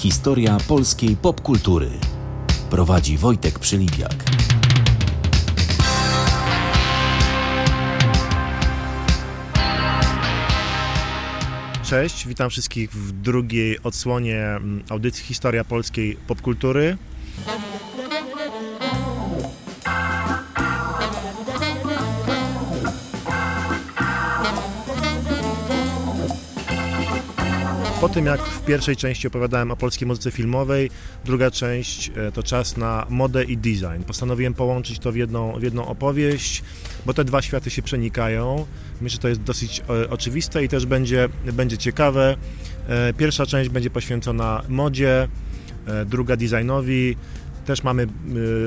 Historia polskiej popkultury. Prowadzi Wojtek Przylipiak. Cześć, witam wszystkich w drugiej odsłonie mm, audycji Historia polskiej popkultury. Po tym jak w pierwszej części opowiadałem o polskiej muzyce filmowej, druga część e, to czas na modę i design. Postanowiłem połączyć to w jedną, w jedną opowieść, bo te dwa światy się przenikają. Myślę, że to jest dosyć e, oczywiste i też będzie, będzie ciekawe. E, pierwsza część będzie poświęcona modzie, druga designowi, też mamy,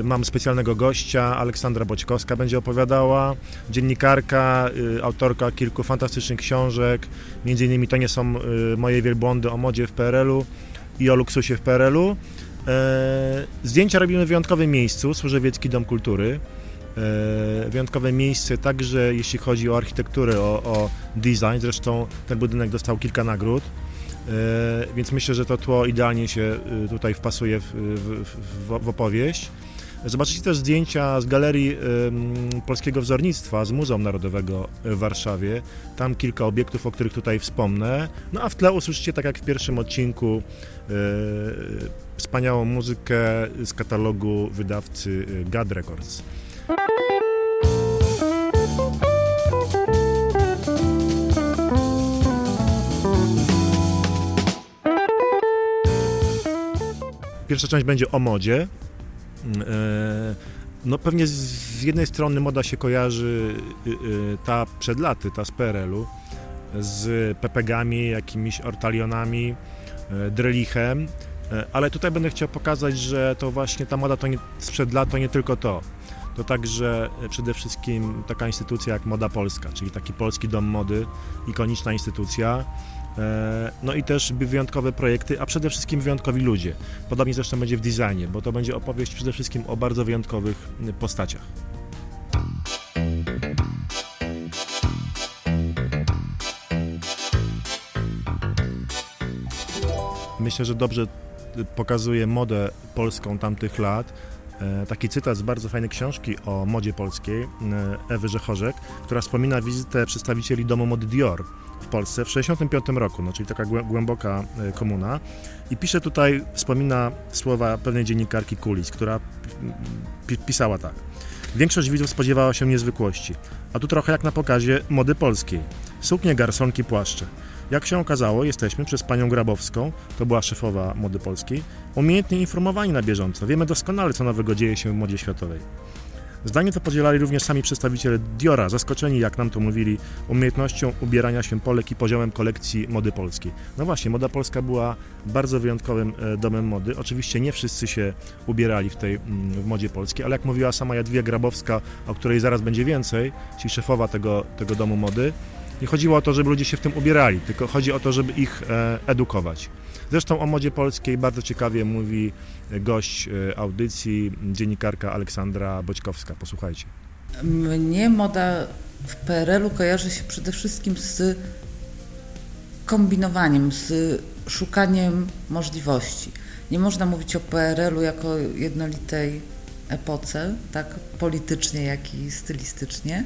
y, mamy specjalnego gościa, Aleksandra Boćkowska będzie opowiadała, dziennikarka, y, autorka kilku fantastycznych książek, między innymi to nie są y, moje wielbłądy o modzie w PRL-u i o luksusie w PRL-u. E, zdjęcia robimy w wyjątkowym miejscu, Służewiecki Dom Kultury. E, wyjątkowe miejsce także jeśli chodzi o architekturę, o, o design, zresztą ten budynek dostał kilka nagród. E, więc myślę, że to tło idealnie się e, tutaj wpasuje w, w, w, w opowieść. Zobaczycie też zdjęcia z Galerii Polskiego Wzornictwa, z Muzeum Narodowego w Warszawie. Tam kilka obiektów, o których tutaj wspomnę. No a w tle usłyszycie, tak jak w pierwszym odcinku, e, wspaniałą muzykę z katalogu wydawcy GAD Records. Pierwsza część będzie o modzie. Mm, e, no pewnie z jednej strony moda się kojarzy y, y, ta przed laty, ta z PRL-u, z pepegami, jakimiś ortalionami, e, drelichem, e, ale tutaj będę chciał pokazać, że to właśnie ta moda to nie, sprzed lat to nie tylko to. To także przede wszystkim taka instytucja jak Moda Polska, czyli taki polski dom mody, ikoniczna instytucja, no i też wyjątkowe projekty, a przede wszystkim wyjątkowi ludzie. Podobnie zresztą będzie w designie, bo to będzie opowieść przede wszystkim o bardzo wyjątkowych postaciach. Myślę, że dobrze pokazuje modę polską tamtych lat. E, taki cytat z bardzo fajnej książki o modzie polskiej e, Ewy Rzechorzek, która wspomina wizytę przedstawicieli domu mody Dior w Polsce w 1965 roku, no, czyli taka głęboka e, komuna. I pisze tutaj, wspomina słowa pewnej dziennikarki Kulis, która pisała tak. Większość widzów spodziewała się niezwykłości, a tu trochę jak na pokazie mody polskiej. Suknie, garsonki, płaszcze. Jak się okazało, jesteśmy przez panią Grabowską, to była szefowa mody polskiej, umiejętnie informowani na bieżąco. Wiemy doskonale, co nowego dzieje się w modzie światowej. Zdanie to podzielali również sami przedstawiciele Diora, zaskoczeni, jak nam to mówili, umiejętnością ubierania się Polek i poziomem kolekcji mody polskiej. No właśnie, moda polska była bardzo wyjątkowym e, domem mody. Oczywiście nie wszyscy się ubierali w tej mm, w modzie polskiej, ale jak mówiła sama Jadwiga Grabowska, o której zaraz będzie więcej, czyli szefowa tego, tego domu mody, nie chodziło o to, żeby ludzie się w tym ubierali, tylko chodzi o to, żeby ich e, edukować. Zresztą o modzie polskiej bardzo ciekawie mówi gość e, audycji, dziennikarka Aleksandra Boćkowska. Posłuchajcie. Mnie moda w PRL-u kojarzy się przede wszystkim z kombinowaniem, z szukaniem możliwości. Nie można mówić o PRL-u jako jednolitej epoce, tak politycznie, jak i stylistycznie.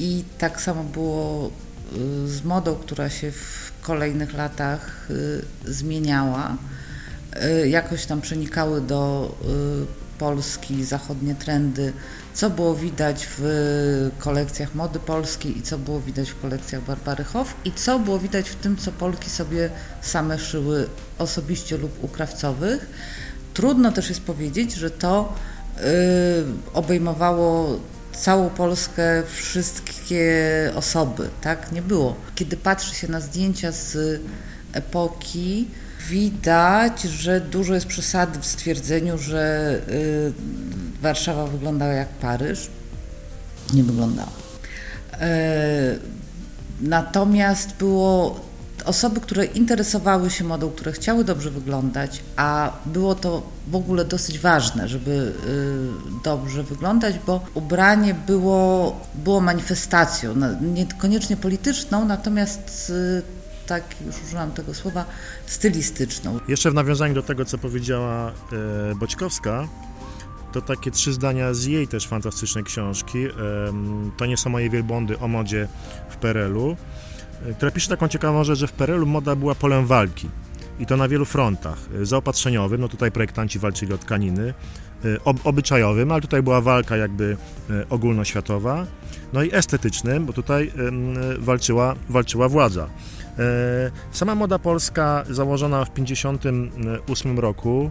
I tak samo było e, z modą, która się w kolejnych latach e, zmieniała. Jakoś tam przenikały do Polski zachodnie trendy, co było widać w kolekcjach mody polskiej i co było widać w kolekcjach Barbary Hoff i co było widać w tym, co Polki sobie same szyły osobiście lub u krawcowych. Trudno też jest powiedzieć, że to obejmowało całą Polskę, wszystkie osoby, tak? Nie było. Kiedy patrzy się na zdjęcia z epoki, widać, że dużo jest przesady w stwierdzeniu, że y, Warszawa wyglądała jak Paryż. Nie wyglądała. E, natomiast było osoby, które interesowały się modą, które chciały dobrze wyglądać, a było to w ogóle dosyć ważne, żeby y, dobrze wyglądać, bo ubranie było, było manifestacją, niekoniecznie polityczną, natomiast y, tak, już użyłam tego słowa, stylistyczną. Jeszcze w nawiązaniu do tego, co powiedziała e, Boćkowska, to takie trzy zdania z jej też fantastycznej książki. To nie są moje wielbłądy o modzie w PRL-u, e, która pisze taką ciekawą rzecz, że w PRL-u moda była polem walki. I to na wielu frontach. E, zaopatrzeniowym, no tutaj projektanci walczyli o tkaniny, e, ob, obyczajowym, ale tutaj była walka jakby e, ogólnoświatowa, no i estetycznym, bo tutaj walczyła, walczyła władza. Sama moda polska założona w 1958 roku,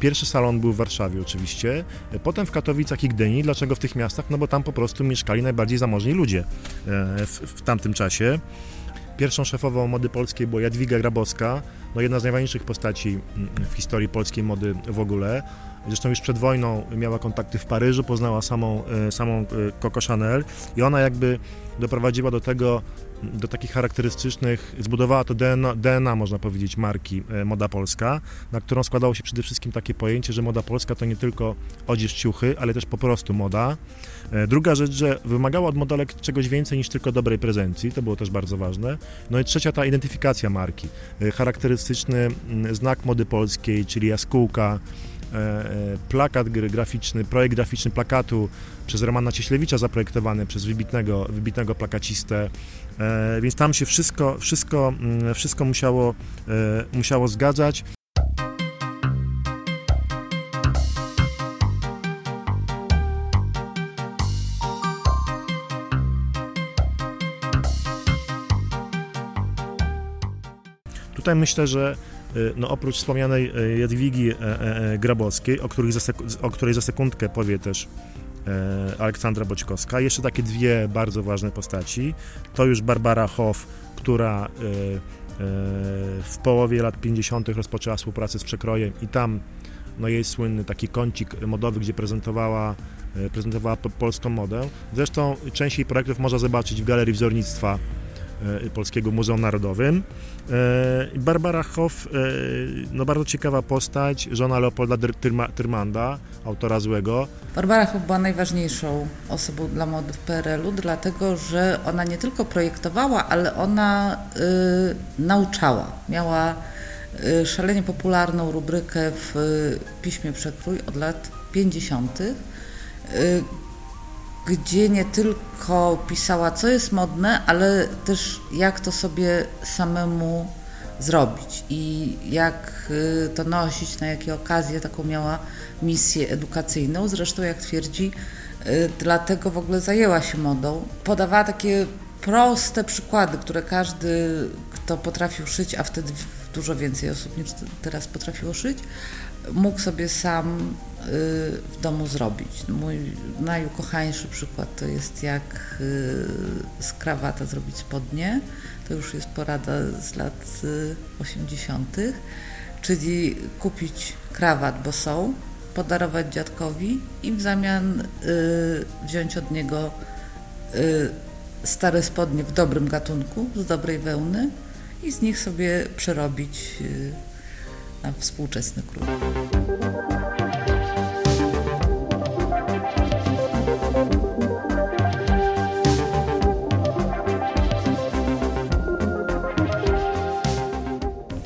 Pierwszy salon był w Warszawie oczywiście, potem w Katowicach i Gdyni. Dlaczego w tych miastach? No bo tam po prostu mieszkali najbardziej zamożni ludzie w, w tamtym czasie. Pierwszą szefową mody polskiej była Jadwiga Grabowska, no jedna z najważniejszych postaci mm, w historii polskiej mody w ogóle. Zresztą już przed wojną miała kontakty w Paryżu, poznała samą, e, samą e, Coco Chanel i ona jakby doprowadziła do tego, do takich charakterystycznych, zbudowała to DNA, DNA, można powiedzieć, marki e, Moda Polska, na którą składało się przede wszystkim takie pojęcie, że moda polska to nie tylko odzież, ciuchy, ale też po prostu moda. Druga rzecz, że wymagała od modelek czegoś więcej niż tylko dobrej prezencji, to było też bardzo ważne. No i trzecia ta identyfikacja marki, charakterystyczny znak mody polskiej, czyli jaskółka, E, e, plakat graficzny, projekt graficzny plakatu przez Romana Cieślewicza zaprojektowany przez wybitnego, wybitnego plakacistę, e, więc tam się wszystko, wszystko, mm, wszystko musiało, musiało zgadzać. Tutaj myślę, że no oprócz wspomnianej y, Jadwigi e, Grabowskiej, o, której za, o której za sekundkę powie też Aleksandra Boćkowska, jeszcze takie dwie bardzo ważne postaci. To już Barbara Hoff, która w połowie lat 50. rozpoczęła współpracę z Przekrojem i tam no jej słynny taki kącik modowy, gdzie prezentowała, prezentowała polską modę. Zresztą część jej projektów można zobaczyć w Galerii Wzornictwa Polskiego Muzeum Narodowym. E, Barbara Hoff, e, no bardzo ciekawa postać, żona Leopolda Tyrmanda, autora Złego. Barbara Hoff była najważniejszą osobą dla mody w PRL-u, dlatego że ona nie tylko projektowała, ale ona y, nauczała. Miała y, szalenie popularną rubrykę w y, piśmie Przekrój od lat 50 gdzie nie tylko pisała, co jest modne, ale też jak to sobie samemu zrobić i jak y, to nosić, na jakie okazje taką miała misję edukacyjną. Zresztą, jak twierdzi, y, dlatego w ogóle zajęła się modą. Podawała takie proste przykłady, które każdy, kto potrafił szyć, a wtedy dużo więcej osób niż teraz potrafiło szyć, mógł sobie sam y, w domu zrobić. Mój najukochańszy przykład to jest jak y, z krawata zrobić spodnie. To już jest porada z lat 80., czyli kupić krawat, bo są, podarować dziadkowi i w zamian y, wziąć od niego stare spodnie w dobrym gatunku, z dobrej wełny i z nich sobie przerobić na współczesny król.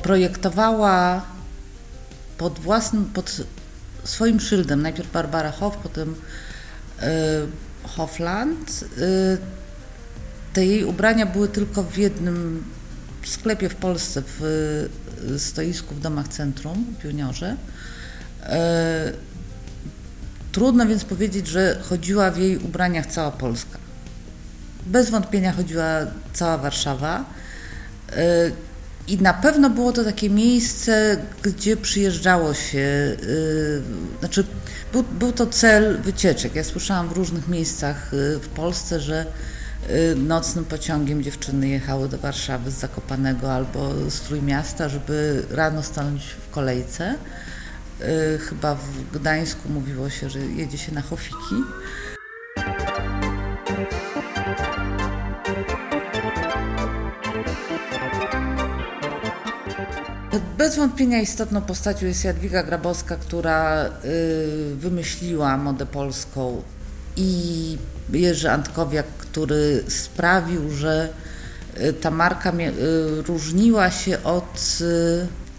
Projektowała pod własnym, pod swoim szyldem, najpierw Barbara Hoff, potem y, Hofland. Y, te jej ubrania były tylko w jednym sklepie w Polsce, w stoisku w domach centrum w Juniorze. E, trudno więc powiedzieć, że chodziła w jej ubraniach cała Polska. Bez wątpienia chodziła cała Warszawa. E, I na pewno było to takie miejsce, gdzie przyjeżdżało się, e, znaczy był, był to cel wycieczek. Ja słyszałam w różnych miejscach w Polsce, że Y, nocnym pociągiem dziewczyny jechały do Warszawy z Zakopanego albo z Trójmiasta, żeby rano stanąć w kolejce. Y, chyba w Gdańsku mówiło się, że jedzie się na Hofiki. Bez wątpienia istotną postacią jest Jadwiga Grabowska, która y, wymyśliła modę polską i Jerzy Antkowiak, który sprawił, że ta marka różniła się od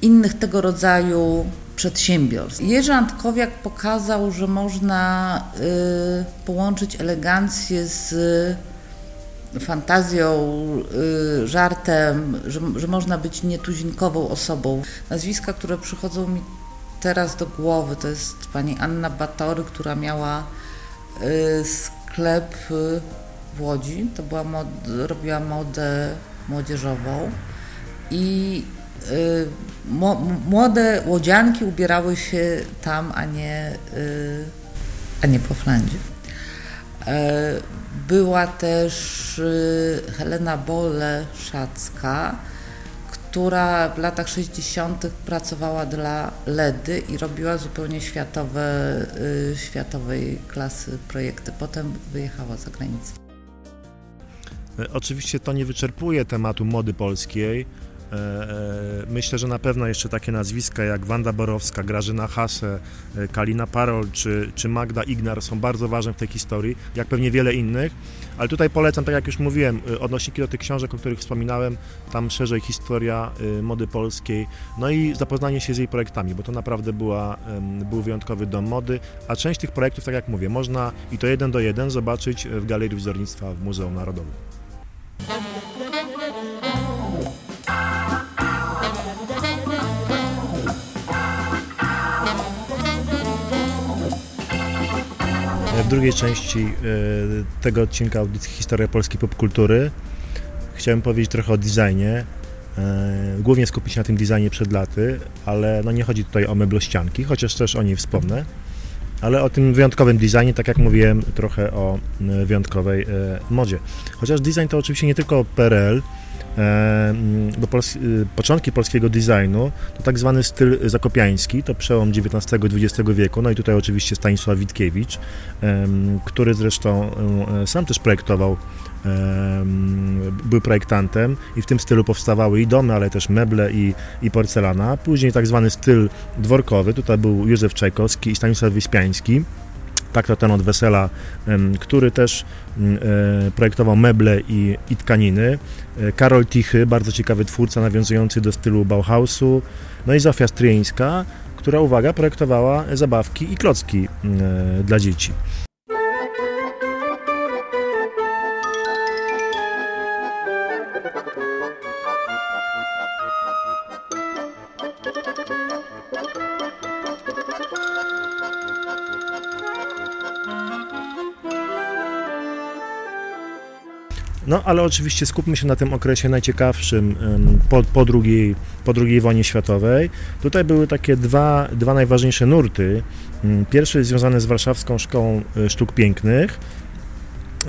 innych tego rodzaju przedsiębiorstw. Jerzy Antkowiak pokazał, że można połączyć elegancję z fantazją, y, żartem, że, że można być nietuzinkową osobą. Nazwiska, które przychodzą mi teraz do głowy, to jest pani Anna Batory, która miała y, sklep y, w Łodzi, to była mod, robiła modę młodzieżową. I młode łodzianki ubierały się tam, a nie, a nie po Flandzie. Była też y, Helena Bole-Szacka, która w latach 60. pracowała dla LEDy i robiła zupełnie światowe, y, światowej klasy projekty. Potem wyjechała za granicę. E, oczywiście to nie wyczerpuje tematu mody polskiej. E, e, myślę, że na pewno jeszcze takie nazwiska jak Wanda Borowska, Grażyna Hase, e, Kalina Parol czy, czy Magda Ignar są bardzo ważne w tej historii, jak pewnie wiele innych, ale tutaj polecam, tak jak już mówiłem, odnośniki do tych książek, o których wspominałem, tam szerzej historia mody polskiej, no i zapoznanie się z jej projektami, bo to naprawdę była, był wyjątkowy dom mody, a część tych projektów, tak jak mówię, można i to jeden do jeden zobaczyć w Galerii Wzornictwa w Muzeum Narodowym. Drugiej części e, tego odcinka audycji Historia Polskiej Popkultury chciałem powiedzieć trochę o designie. E, głównie skupić się na tym designie przed laty, ale no nie chodzi tutaj o meblościanki, chociaż też o niej wspomnę, ale o tym wyjątkowym designie, tak jak mówiłem, trochę o e, wyjątkowej modzie. Chociaż design to oczywiście nie tylko PRL, bo pols y, początki polskiego designu to tak zwany styl zakopiański, to przełom XIX i XX wieku, no i tutaj oczywiście Stanisław Witkiewicz, który zresztą e, sam też projektował był projektantem i w tym stylu powstawały i domy, ale też meble i, i porcelana. Później tak zwany styl dworkowy, tutaj był Józef Czajkowski i Stanisław Wyspiański tak to ten od Wesela, który też e, projektował meble i, i tkaniny. E, Karol Tichy, bardzo ciekawy twórca nawiązujący do stylu Bauhausu. No i Zofia Stryjeńska, która, uwaga, projektowała zabawki i klocki e, dla dzieci. No, ale oczywiście skupmy się na tym okresie najciekawszym po, po, drugiej, po drugiej wojnie światowej. Tutaj były takie dwa, dwa najważniejsze nurty. Mm, pierwszy związany z Warszawską Szkołą e, Sztuk Pięknych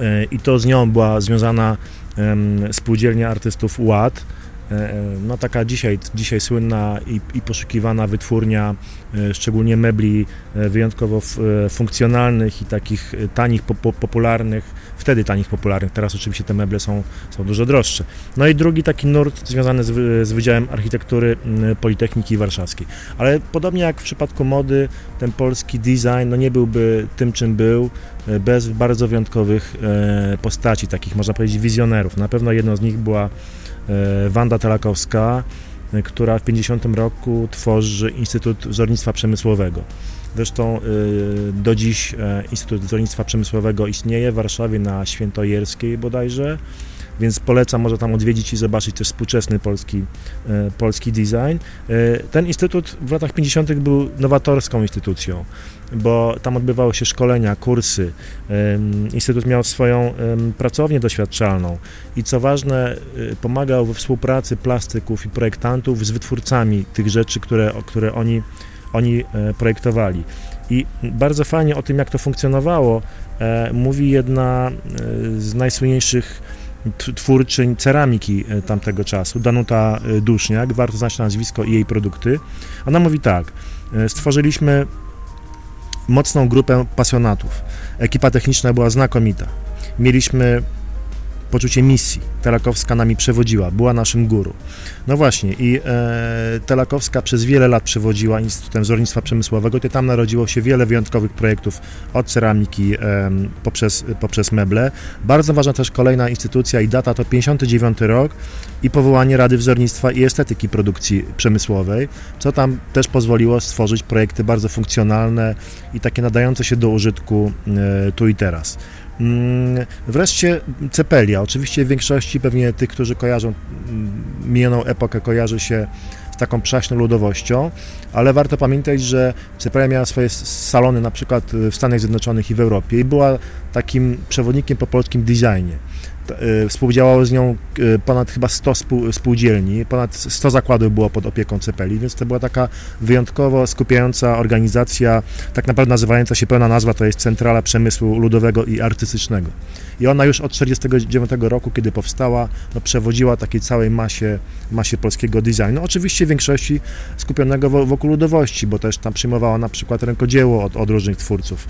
e, i to z nią była związana spółdzielnia artystów UAD, E, no taka dzisiaj, dzisiaj słynna i, i poszukiwana wytwórnia, szczególnie mebli wyjątkowo funkcjonalnych i takich tanich, po, popularnych, wtedy tanich, popularnych, teraz oczywiście te meble są, są dużo droższe. No i drugi taki nurt związany z, z Wydziałem Architektury Politechniki Warszawskiej. Ale podobnie jak w przypadku mody, ten polski design no nie byłby tym, czym był, bez bardzo wyjątkowych postaci, takich można powiedzieć wizjonerów. Na pewno jedną z nich była E, Wanda Telakowska, e, która w 50 roku tworzy Instytut Wzornictwa Przemysłowego. Zresztą e, do dziś Instytut Wzornictwa Przemysłowego istnieje w Warszawie na Świętojerskiej bodajże więc polecam może tam odwiedzić i zobaczyć też współczesny polski, e, polski design. E, ten instytut w latach 50. był nowatorską instytucją, bo tam odbywały się szkolenia, kursy. Instytut miał swoją pracownię doświadczalną i co ważne, e, pomagał we współpracy plastyków i projektantów z wytwórcami tych rzeczy, które, które oni, oni projektowali. I bardzo fajnie o tym, jak to funkcjonowało, mówi jedna z najsłynniejszych twórczyń ceramiki e, tamtego czasu, Danuta e, Duszniak, warto znać nazwisko i jej produkty. Ona mówi tak, e, stworzyliśmy mocną grupę pasjonatów. Ekipa techniczna była znakomita. Mieliśmy poczucie misji. Telakowska nami przewodziła, była naszym guru. No właśnie i e, Telakowska przez wiele lat przewodziła Instytutem Wzornictwa Przemysłowego i tam narodziło się wiele wyjątkowych projektów od ceramiki e, poprzez, poprzez meble. Bardzo ważna też kolejna instytucja i data to 59 rok i powołanie Rady Wzornictwa i Estetyki Produkcji Przemysłowej, co tam też pozwoliło stworzyć projekty bardzo funkcjonalne i takie nadające się do użytku e, tu i teraz. Mm, wreszcie Cepelia. Oczywiście w większości pewnie tych, którzy kojarzą mm, minioną epokę, kojarzy się z taką przaśną ludowością, ale warto pamiętać, że Cepelia miała swoje salony na przykład w Stanach Zjednoczonych i w Europie i była takim przewodnikiem po polskim designie. Y, współdziałało z nią y, ponad chyba 100 spółdzielni, ponad 100 zakładów było pod opieką Cepeli, więc to była taka wyjątkowo skupiająca organizacja, tak naprawdę nazywająca się, pełna nazwa to jest Centrala Przemysłu Ludowego i Artystycznego. I ona już od 1949 roku, kiedy powstała, no, przewodziła takiej całej masie, masie polskiego designu. Oczywiście w większości skupionego wokół ludowości, bo też tam przyjmowała na przykład rękodzieło od, od różnych twórców.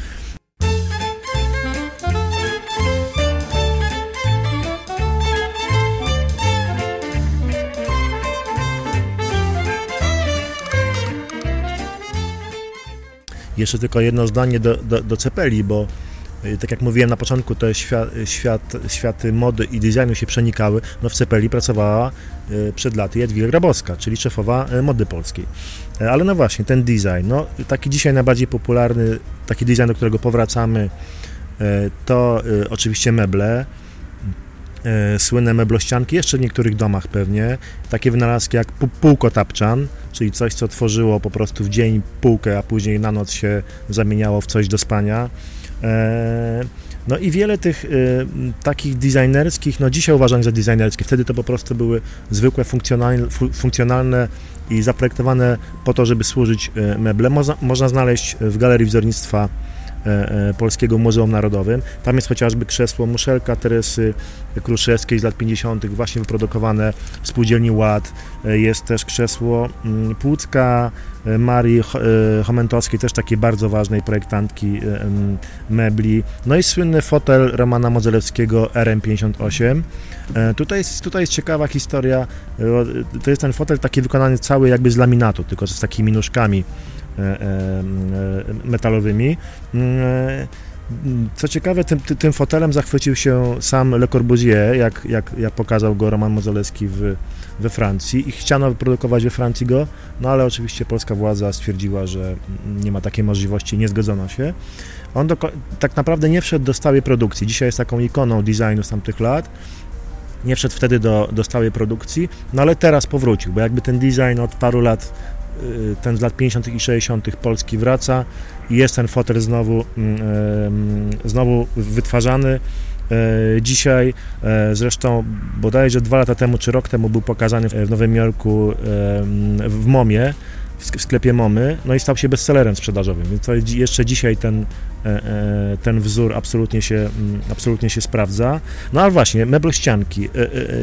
Jeszcze tylko jedno zdanie do, do, do Cepeli, bo y, tak jak mówiłem na początku, te świat, świat, światy mody i designu się przenikały. No w Cepeli pracowała y, przed laty Jadwiga Grabowska, czyli szefowa y, mody polskiej. Ale no właśnie, ten design, no taki dzisiaj najbardziej popularny, taki design, do którego powracamy, to oczywiście meble, słynne meblościanki, jeszcze w niektórych domach pewnie, takie wynalazki jak półko tapczan, czyli coś, co tworzyło po prostu w dzień półkę, a później na noc się zamieniało w coś do spania. E, no i wiele tych y, takich designerskich, no dzisiaj uważam za designerskie, wtedy to po prostu były zwykłe, funkcjonalne, i zaprojektowane po to, żeby służyć meble. Można, znaleźć w Galerii Wzornictwa E, e, Polskiego Muzeum Narodowym. Tam jest chociażby krzesło Muszelka Teresy Kruszewskiej z lat 50., właśnie wyprodukowane w spółdzielni Ład. E, jest też krzesło mm, Płucka Marii Chomentowskiej, też takiej bardzo ważnej projektantki mebli. No i słynny fotel Romana Modzelewskiego RM58. Tutaj jest, tutaj jest ciekawa historia. To jest ten fotel taki wykonany cały jakby z laminatu, tylko z takimi nóżkami E, e, metalowymi. Mm, e, co ciekawe, tym, tym fotelem zachwycił się sam Le Corbusier, jak, jak, jak pokazał go Roman Mozoleski w, we Francji i chciano wyprodukować we Francji go, no ale oczywiście polska władza stwierdziła, że nie ma takiej możliwości, nie zgodzono się. On do, tak naprawdę nie wszedł do stałej produkcji. Dzisiaj jest taką ikoną designu z tamtych lat. Nie wszedł wtedy do, do stałej produkcji, no ale teraz powrócił, bo jakby ten design od paru lat ten z lat 50. i 60. Polski wraca i jest ten fotel znowu, mm, znowu wytwarzany. E, dzisiaj, e, zresztą bodajże dwa lata temu czy rok temu był pokazany w Nowym Jorku w MOMie, w sklepie MOMY, no i stał się bestsellerem sprzedażowym, więc jeszcze dzisiaj ten, ten wzór absolutnie się, mm, absolutnie się sprawdza. No ale właśnie, meblościanki.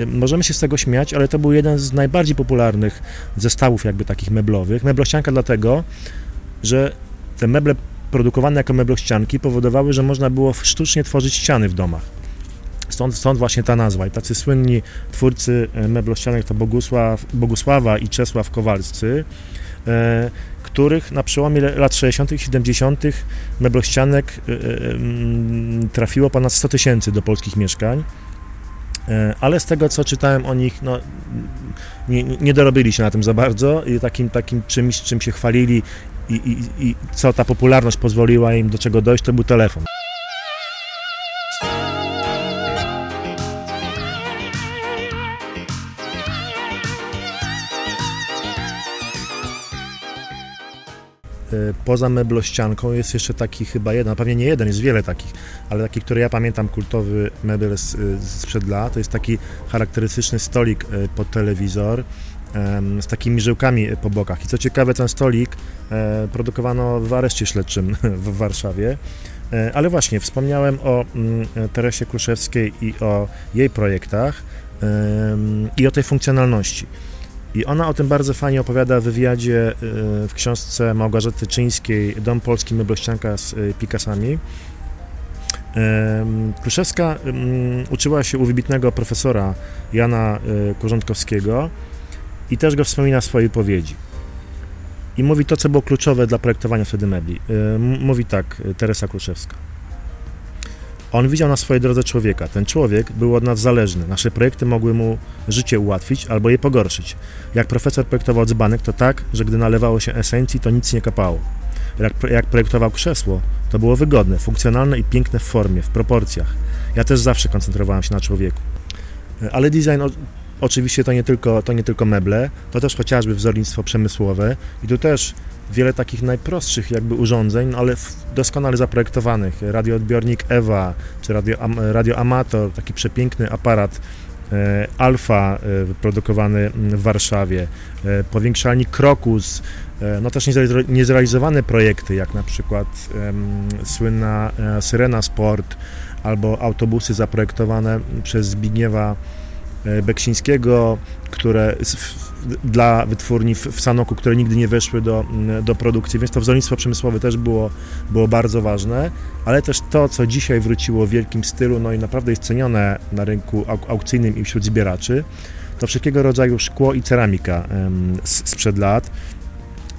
Możemy się z tego śmiać, ale to był jeden z najbardziej popularnych zestawów jakby takich meblowych. Meblościanka dlatego, że te meble produkowane jako meblościanki powodowały, że można było sztucznie tworzyć ściany w domach. Stąd, stąd właśnie ta nazwa. I tacy słynni twórcy e, meblościanek to Bogusław, Bogusława i Czesław Kowalscy, e, których na przełomie lat 60. i 70. meblościanek e, trafiło ponad 100 tysięcy do polskich mieszkań. Ale z tego, co czytałem o nich, no, nie, nie dorobili się na tym za bardzo i takim, takim czymś, czym się chwalili i, i, i co ta popularność pozwoliła im do czego dojść, to był telefon. Poza meblościanką jest jeszcze taki chyba jeden, pewnie nie jeden, jest wiele takich, ale taki, który ja pamiętam, kultowy mebel z, sprzed lat, to jest taki charakterystyczny stolik e, pod telewizor, z takimi żyłkami po bokach. I co ciekawe, ten stolik e, produkowano w areszcie śledczym w Warszawie. E, ale właśnie, wspomniałem o mm, Teresie Kruszewskiej i o jej projektach i o tej funkcjonalności. I ona o tym bardzo fajnie opowiada w wywiadzie e, w książce Małgorzaty Czyńskiej Dom Polski Meblościanka z Picasami. Kruszewska uczyła się u wybitnego profesora Jana Korzątkowskiego i też go wspomina w swojej powiedzi. I mówi to, co było kluczowe dla projektowania wtedy mebli. Mówi tak Teresa Kruszewska. On widział na swojej drodze człowieka. Ten człowiek był od nas zależny. Nasze projekty mogły mu życie ułatwić albo je pogorszyć. Jak profesor projektował dzbanek, to tak, że gdy nalewało się esencji, to nic nie kapało. Jak, jak projektował krzesło, to było wygodne, funkcjonalne i piękne w formie, w proporcjach. Ja też zawsze koncentrowałem się na człowieku. Ale design oczywiście to nie tylko, to nie tylko meble, to też chociażby wzornictwo przemysłowe i tu też wiele takich najprostszych jakby urządzeń, no ale doskonale zaprojektowanych. Radioodbiornik EWA, czy radio, radio Amator, taki przepiękny aparat e, Alfa e, produkowany w Warszawie, e, powiększalnik Krokus, no też niezrealizowane projekty, jak na przykład słynna Syrena Sport albo autobusy zaprojektowane przez Zbigniewa Beksińskiego, które dla wytwórni w, Sanoku, które nigdy nie weszły do, do produkcji, więc to wzornictwo przemysłowe też było, było bardzo ważne, ale też to, co dzisiaj wróciło w wielkim stylu, no i naprawdę jest cenione na rynku aukcyjnym i wśród zbieraczy, to wszelkiego rodzaju szkło i ceramika sprzed lat.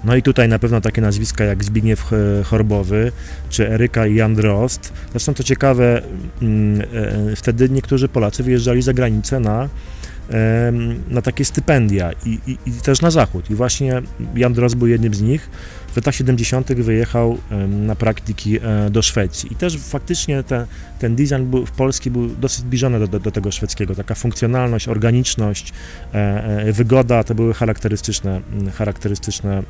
No i tutaj na pewno takie nazwiska jak Zbigniew Chorbowy, czy Eryka i Jan Drost. Zresztą to ciekawe, mm, e, wtedy niektórzy Polacy wyjeżdżali za granicę na na takie stypendia i, i, i, też na zachód. I właśnie Jan Droz był jednym z nich w latach 70. wyjechał na praktyki e, do Szwecji i też faktycznie te, ten design był, w Polski był dosyć zbliżony do, do, do, tego szwedzkiego. Taka funkcjonalność, organiczność, e, e, wygoda to były charakterystyczne, charakterystyczne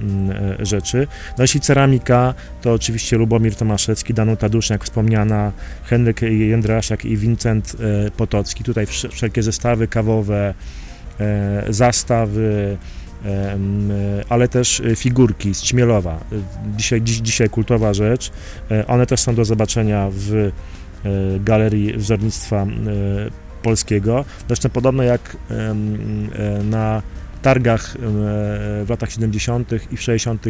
rzeczy. No jeśli ceramika, to oczywiście Lubomir Tomaszewski, Danuta Duszniak wspomniana, Henryk Jędrasiak i Wincent Potocki. Tutaj wszelkie zestawy kawowe, zastawy, ale też e, figurki z Ćmielowa, e, dzisiaj, dziś, dzisiaj kultowa rzecz. E, one też są do zobaczenia w Galerii Wzornictwa Polskiego. Zresztą podobno jak na targach w latach 70. i w 60.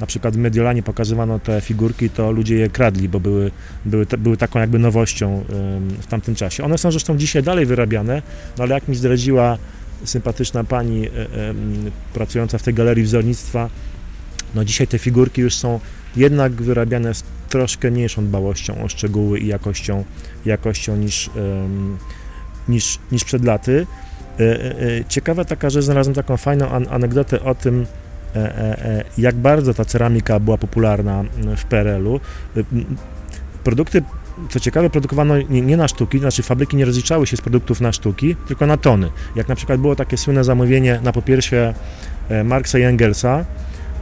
na przykład w Mediolanie pokazywano te figurki, to ludzie je kradli, bo były, były, były taką jakby nowością w tamtym czasie. One są zresztą dzisiaj dalej wyrabiane, no ale jak mi zdradziła sympatyczna pani e, e, pracująca w tej galerii wzornictwa. No dzisiaj te figurki już są jednak wyrabiane z troszkę mniejszą dbałością o szczegóły i jakością, jakością niż, niż, niż przed laty. E, ciekawa taka rzecz, znalazłem taką fajną anegdotę o tym, jak bardzo ta ceramika była popularna w PRL-u. Produkty co ciekawe, produkowano nie, nie, na sztuki, znaczy fabryki nie rozliczały się z produktów na sztuki, tylko na tony. Jak na przykład było takie słynne zamówienie na popiersie e, Marksa i Engelsa,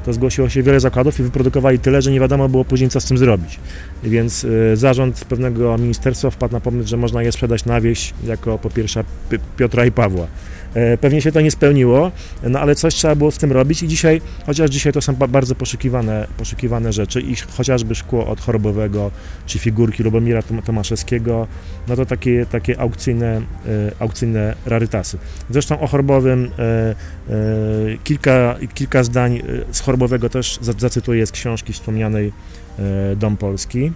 to zgłosiło się wiele zakładów i wyprodukowali tyle, że nie wiadomo było później, co z tym zrobić. Więc y, zarząd pewnego ministerstwa wpadł na pomysł, że można je sprzedać na wieś jako popiersza Piotra i Pawła. E, pewnie się to nie spełniło, no ale coś trzeba było z tym robić i dzisiaj, chociaż dzisiaj to są bardzo poszukiwane, poszukiwane rzeczy i chociażby szkło od chorobowego, czy figurki Lubomira Tomaszewskiego, no to takie, takie aukcyjne, e, aukcyjne rarytasy. Zresztą o chorobowym e, kilka, kilka zdań z chorobowego też zacytuję z książki wspomnianej Dom Polski.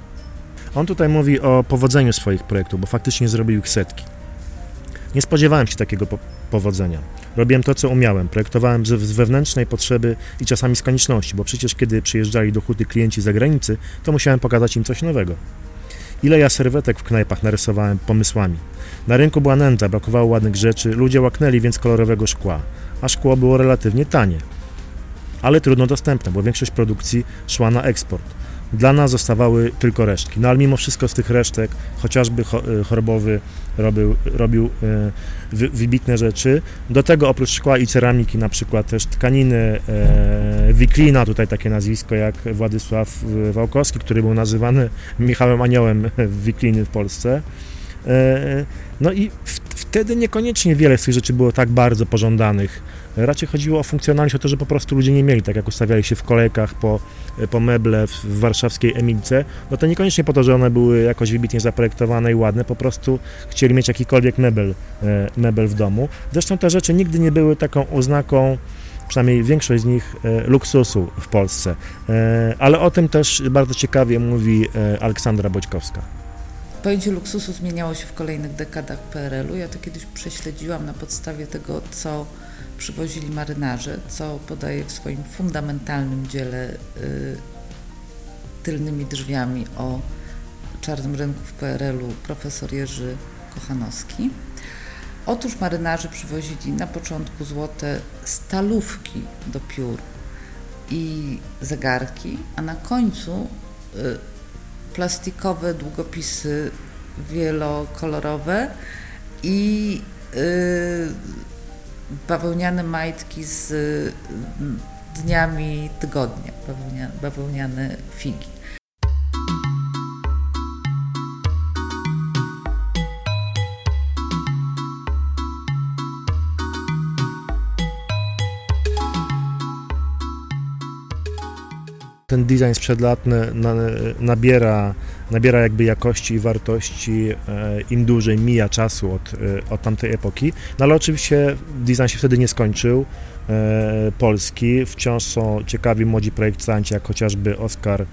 On tutaj mówi o powodzeniu swoich projektów, bo faktycznie zrobił ich setki. Nie spodziewałem się takiego powodzenia. Robiłem to, co umiałem. Projektowałem z, wewnętrznej potrzeby i czasami z konieczności, bo przecież kiedy przyjeżdżali do huty klienci z zagranicy, to musiałem pokazać im coś nowego. Ile ja serwetek w knajpach narysowałem pomysłami. Na rynku była nędza, brakowało ładnych rzeczy, ludzie łaknęli więc kolorowego szkła, a szkło było relatywnie tanie. Ale trudno dostępne, bo większość produkcji szła na eksport. Dla nas zostawały tylko resztki. No ale mimo wszystko z tych resztek, chociażby y, chorobowy robił, robił y, wybitne rzeczy. Do tego oprócz szkła i ceramiki na przykład też tkaniny, e, wiklina, tutaj takie nazwisko jak Władysław Wałkowski, który był nazywany Michałem Aniołem wikliny w Polsce. E, no i wtedy niekoniecznie wiele z tych rzeczy było tak bardzo pożądanych. Raczej chodziło o funkcjonalność, o to, że po prostu ludzie nie mieli, tak jak ustawiali się w kolejkach po, po meble w, w warszawskiej Emilce, no to niekoniecznie po to, że one były jakoś wybitnie zaprojektowane i ładne, po prostu chcieli mieć jakikolwiek mebel, e, mebel w domu. Zresztą te rzeczy nigdy nie były taką oznaką przynajmniej większość z nich e, luksusu w Polsce. Ale o tym też bardzo ciekawie mówi Aleksandra Boćkowska. Pojęcie luksusu zmieniało się w kolejnych dekadach PRL-u. Ja to kiedyś prześledziłam na podstawie tego, co przywozili marynarze, co podaje w swoim fundamentalnym dziele y, tylnymi drzwiami o czarnym rynku w PRL-u profesor Jerzy Kochanowski. Otóż marynarze przywozili na początku złote stalówki do piór i zegarki, a na końcu y, plastikowe długopisy wielokolorowe i y, bawełniane majtki z y, dniami tygodnia, bawełniane figi. Ten design sprzed lat na, nabiera, nabiera jakby jakości i wartości e, im dłużej mija czasu od, e, od tamtej epoki. No ale oczywiście design się wtedy nie skończył. E, Polski. Wciąż są ciekawi młodzi projektanci, jak chociażby Oskar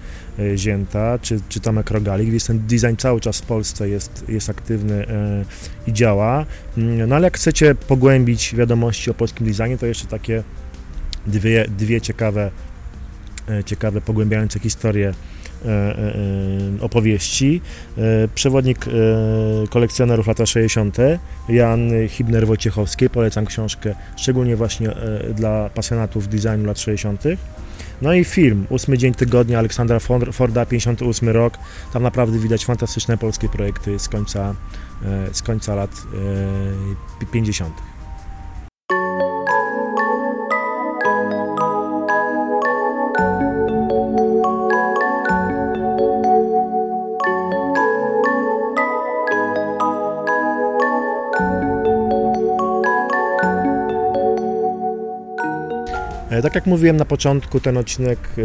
Zięta czy, czy Tomek Rogalik, więc ten design cały czas w Polsce jest, jest aktywny i działa. Mm, no ale jak chcecie pogłębić wiadomości o polskim designie, to jeszcze takie dwie, dwie ciekawe ciekawe, pogłębiające historię e, e, opowieści. Przewodnik kolekcjonerów lata 60. Jan Hibner-Wojciechowski. Polecam książkę szczególnie właśnie dla pasjonatów designu lat 60. No i film, ósmy dzień tygodnia Aleksandra Forda, 58 rok. Tam naprawdę widać fantastyczne polskie projekty z końca, z końca lat 50. tak jak mówiłem na początku, ten odcinek e,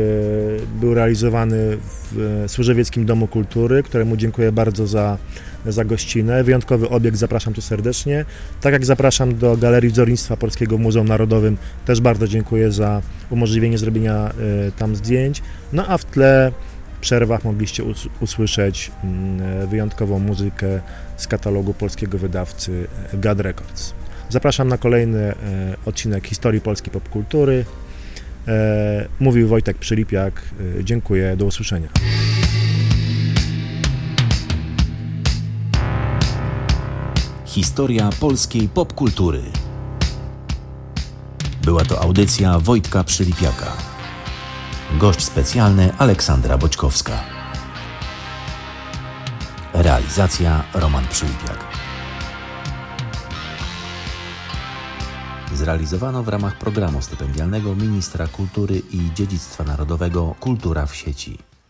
był realizowany w e, Służewieckim Domu Kultury, któremu dziękuję bardzo za, za gościnę. Wyjątkowy obiekt, zapraszam tu serdecznie. Tak jak zapraszam do Galerii Wzornictwa Polskiego w Muzeum Narodowym, też bardzo dziękuję za umożliwienie zrobienia tam zdjęć. No a w tle w przerwach mogliście usłyszeć mm, wyjątkową muzykę z katalogu polskiego wydawcy GAD Records. Zapraszam na kolejny odcinek historii polskiej popkultury. E, mówił Wojtek Przylipiak. E, dziękuję, do usłyszenia. Historia polskiej popkultury. Była to audycja Wojtka Przylipiaka. Gość specjalny Aleksandra Boćkowska. Realizacja Roman Przylipiak. Zrealizowano w ramach programu stypendialnego Ministra Kultury i Dziedzictwa Narodowego Kultura w sieci.